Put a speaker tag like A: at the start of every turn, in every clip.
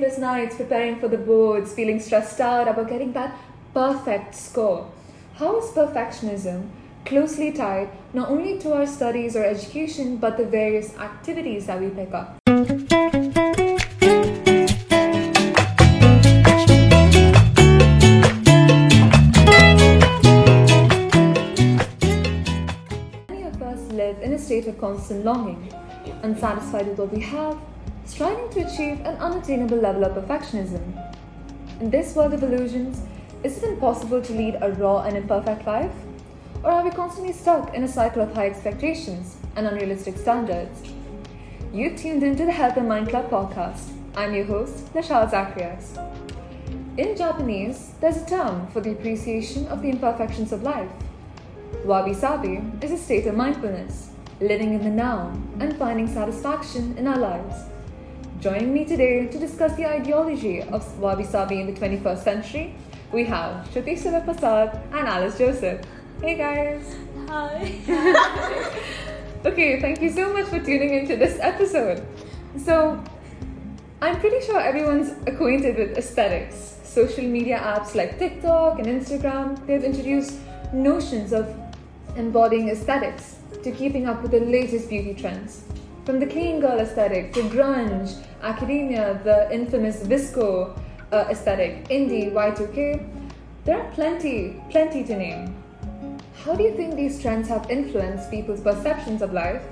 A: sleepless nights preparing for the boards, feeling stressed out about getting that perfect score. How is perfectionism closely tied not only to our studies or education but the various activities that we pick up? Many of us live in a state of constant longing, unsatisfied with what we have, striving to achieve an unattainable level of perfectionism. In this world of illusions, is it impossible to lead a raw and imperfect life? Or are we constantly stuck in a cycle of high expectations and unrealistic standards? You've tuned into the Health and Mind Club podcast. I'm your host, Lashal Zacharias. In Japanese, there's a term for the appreciation of the imperfections of life. Wabi Sabi is a state of mindfulness, living in the now and finding satisfaction in our lives. Joining me today to discuss the ideology of Wabi Sabi in the 21st century, we have Shruti Prasad and Alice Joseph. Hey guys!
B: Hi.
A: Okay, thank you so much for tuning into this episode. So, I'm pretty sure everyone's acquainted with aesthetics. Social media apps like TikTok and Instagram, they've introduced notions of embodying aesthetics to keeping up with the latest beauty trends. From the clean girl aesthetic to grunge, academia, the infamous VSCO uh, aesthetic, indie, Y2K, there are plenty, plenty to name. How do you think these trends have influenced people's perceptions of life?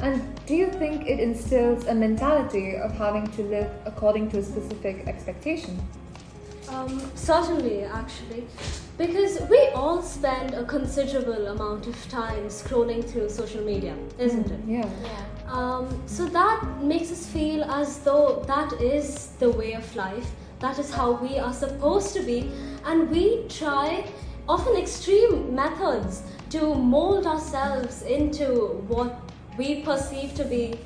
A: And do you think it instills a mentality of having to live according to a specific expectation?
B: Um, certainly, actually, because we all spend a considerable amount of time scrolling through social media, isn't it?
A: Yeah.
B: Um, so that makes us feel as though that is the way of life, that is how we are supposed to be, and we try often extreme methods to mold ourselves into what we perceive to be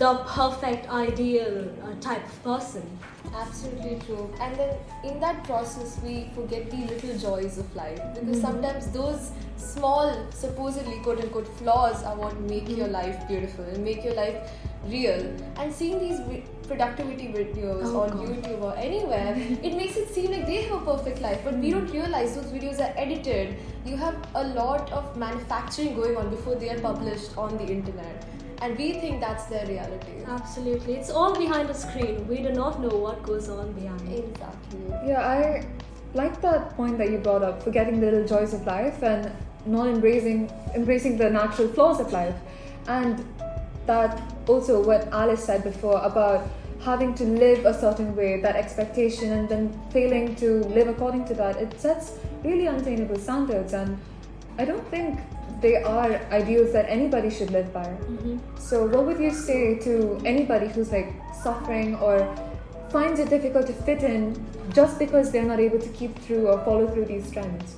B: the perfect ideal uh, type of person.
C: Absolutely true. And then in that process, we forget the little joys of life because hmm. sometimes those small, supposedly quote unquote flaws are what make hmm. your life beautiful and make your life real. And seeing these productivity videos
B: Oh,
C: on
B: God.
C: YouTube or anywhere, it makes it seem like they have a perfect life, but we hmm. don't realize those videos are edited. You have a lot of manufacturing going on before they are published on the internet. And we think that's their reality.
B: Absolutely. It's all behind a screen. We do not know what goes on behind.
C: It exactly.
A: Yeah, I like that point that you brought up, forgetting the little joys of life and not embracing embracing the natural flaws of life. And that also what Alice said before about having to live a certain way, that expectation and then failing to live according to that, it sets really unattainable standards and I don't think they are ideals that anybody should live by. Mm-hmm. So, what would you say to anybody who's like suffering or finds it difficult to fit in just because they're not able to keep through or follow through these trends?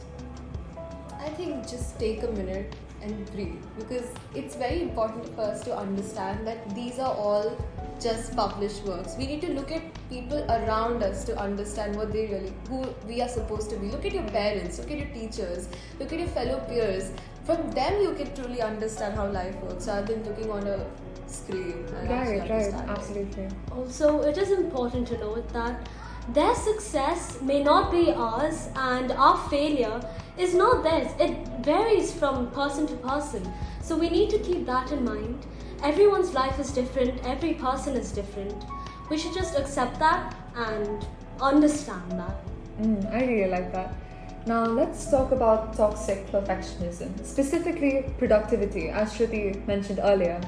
C: I think just take a minute and breathe because it's very important for us to understand that these are all just published works. We need to look at people around us to understand what they really, who we are supposed to be. Look at your parents, look at your teachers, look at your fellow peers. From them, you can truly understand how life works rather than looking on a screen and actually
A: Right, right,
C: understanding.
A: absolutely.
B: Also, it is important to note that their success may not be ours and our failure is not theirs. It varies from person to person. So we need to keep that in mind. Everyone's life is different, every person is different. We should just accept that and understand that.
A: Mm, I really like that. Now let's talk about toxic perfectionism, specifically productivity, as Shruti mentioned earlier.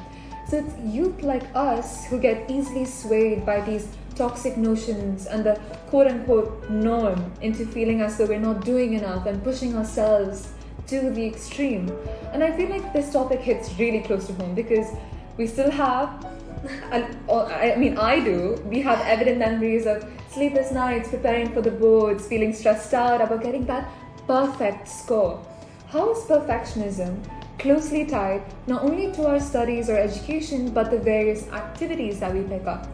A: So it's youth like us who get easily swayed by these toxic notions and the quote unquote norm into feeling as though we're not doing enough and pushing ourselves to the extreme. And I feel like this topic hits really close to home because we still have and, or, I mean, I do. We have evident memories of sleepless nights preparing for the boards, feeling stressed out about getting that perfect score. How is perfectionism closely tied not only to our studies or education but the various activities that we pick up?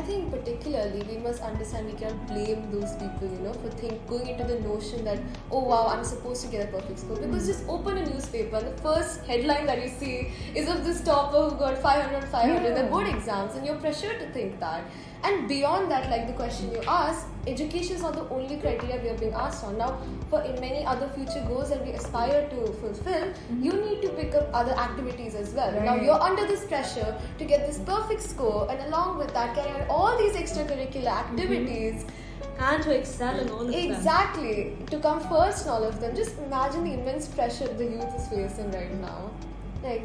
C: I think particularly we must understand we cannot blame those people, you know, for think going into the notion that oh wow I'm supposed to get a perfect score because just open a newspaper and the first headline that you see is of this topper who got 500 500
A: Yeah.
C: the board exams and you're pressured to think that And beyond that, like the question you asked, education is not the only criteria we are being asked on. Now, for in many other future goals that we aspire to fulfill, mm-hmm. you need to pick up other activities as well. Now, you're under this pressure to get this perfect score, and along with that, carry out all these extracurricular mm-hmm. activities.
B: And to excel in all of them.
C: Exactly. To come first in all of them. Just imagine the immense pressure the youth is facing right now. Like,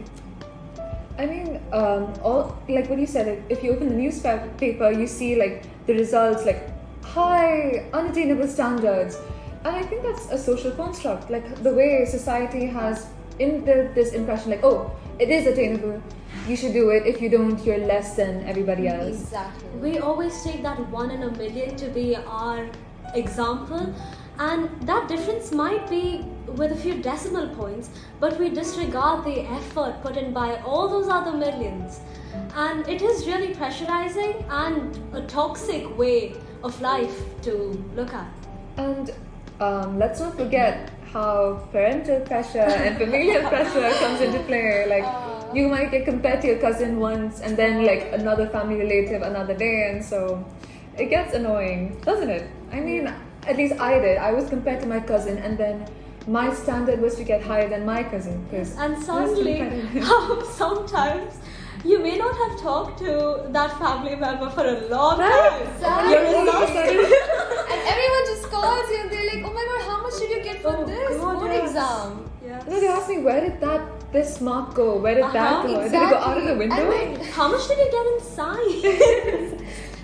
A: I mean, um, all like what you said. like, If you open the newspaper, you see like the results, like high, unattainable standards, and I think that's a social construct. Like the way society has inbuilt this impression, like oh, it is attainable. You should do it. If you don't, you're less than everybody else.
C: exactly.
B: We always take that one in a million to be our example, and that difference might be with a few decimal points, but we disregard the effort put in by all those other millions. And it is really pressurizing and a toxic way of life to look at.
A: And um, let's not forget how parental pressure and familial pressure comes into play. Like you might get compared to your cousin once, and then like another family relative another day, and so it gets annoying, doesn't it? I mean, at least I did. I was compared to my cousin, and then my standard was to get higher than my cousin because
B: And suddenly, sometimes you may not have talked to that family member for a long time.
C: Exactly.
B: Your results
C: and everyone just calls you and they're like, oh my god, how much did you get from
B: Oh
C: this
B: God,
C: board
B: yes.
C: exam?
B: Yes.
A: No, they asked me where did that this mark go? Where did that
B: Uh-huh,
A: go? Did it go out of the window?
C: And like,
B: How much did you get in science?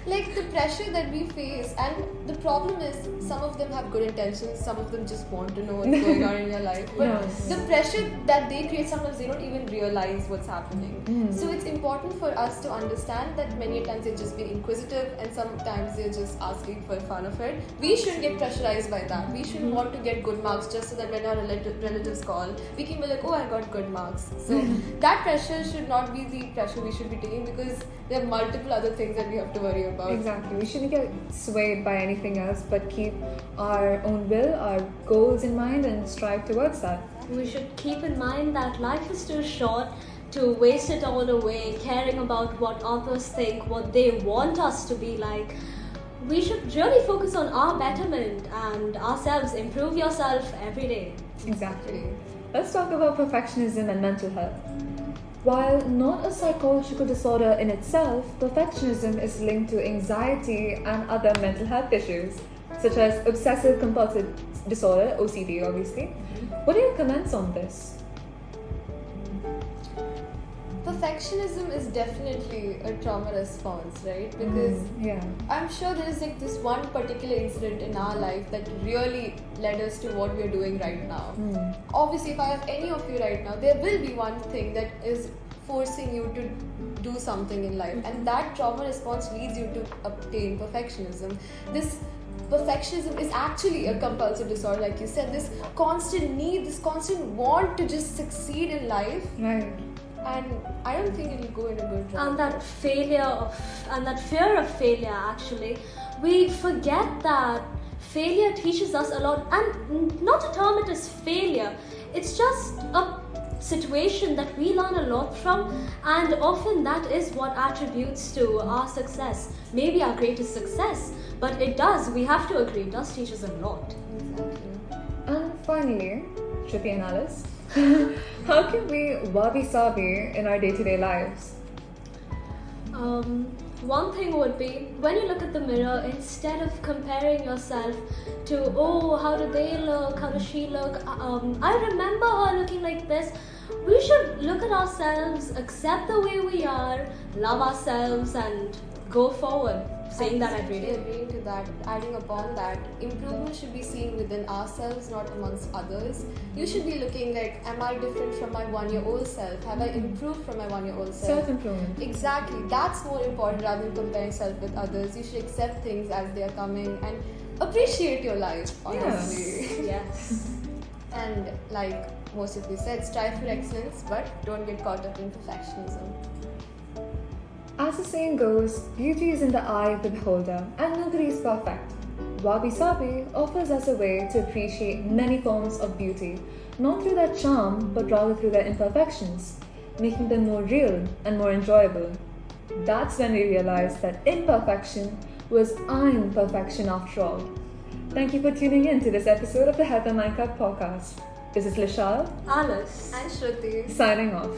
C: like the pressure that we face and the problem is some of them have good intentions some of them just want to know what's going on in your life. But
A: Yes.
C: the pressure that they create sometimes they don't even realize what's happening.
A: Mm.
C: so it's important for us to understand that many times they're just being inquisitive and sometimes they're just asking for fun of it. We shouldn't get pressurized by that. We shouldn't want to get good marks just so that when our relatives call we can be like oh i got good marks. So that pressure should not be the pressure we should be taking because there are multiple other things that we have to worry about
A: Exactly. We shouldn't get swayed by anything else, but keep our own will, our goals in mind, and strive towards that.
B: we should keep in mind that life is too short to waste it all away caring about what others think, what they want us to be like. We should really focus on our betterment and ourselves, improve yourself every day.
A: Exactly. Let's talk about perfectionism and mental health. While not a psychological disorder in itself, perfectionism is linked to anxiety and other mental health issues, such as obsessive compulsive disorder, OCD, obviously. Mm-hmm. What are your comments on this?
C: Perfectionism is definitely a trauma response right because
A: Mm, yeah.
C: i'm sure there is like this one particular incident in our life that really led us to what we're doing right now
A: Mm.
C: obviously if i have any of you right now there will be one thing that is forcing you to do something in life and that trauma response leads you to obtain perfectionism this perfectionism is actually a compulsive disorder like you said this constant need this constant want to just succeed in life
A: Right.
C: And I don't think it'll go in a good
B: way.
C: and
B: that failure of and that fear of failure actually. We forget that failure teaches us a lot and not to term it as failure. It's just a situation that we learn a lot from and often that is what attributes to our success. Maybe our greatest success but it does. We have to agree. It does teach us a lot.
C: Exactly.
A: And finally, Shruti and Alice, how can we wabi sabi in our day to day lives?
B: Um, one thing would be when you look at the mirror, instead of comparing yourself to, oh, how do they look? How does she look? Um, I remember her looking like this. We should look at ourselves, accept the way we are, love ourselves, and go forward. Saying that every day.
C: Agreeing to that, adding upon that, improvement should be seen within ourselves, not amongst others. You should be looking like, am I different from my one-year-old self? Have I mm-hmm. improved from my one-year-old self?
A: Self improvement.
C: Exactly. That's more important rather than comparing self with others. You should accept things as they are coming and appreciate your life, honestly.
B: Yes.
C: and like most of you said, strive for excellence, but don't get caught up in perfectionism.
A: As the saying goes, beauty is in the eye of the beholder, and nobody is perfect. Wabi Sabi offers us a way to appreciate many forms of beauty, not through their charm, but rather through their imperfections, making them more real and more enjoyable. That's when we realized that imperfection was our imperfection after all. Thank you for tuning in to this episode of the Heather Micah podcast. This is Lishal
B: Alice.
C: And Shruti.
A: signing off.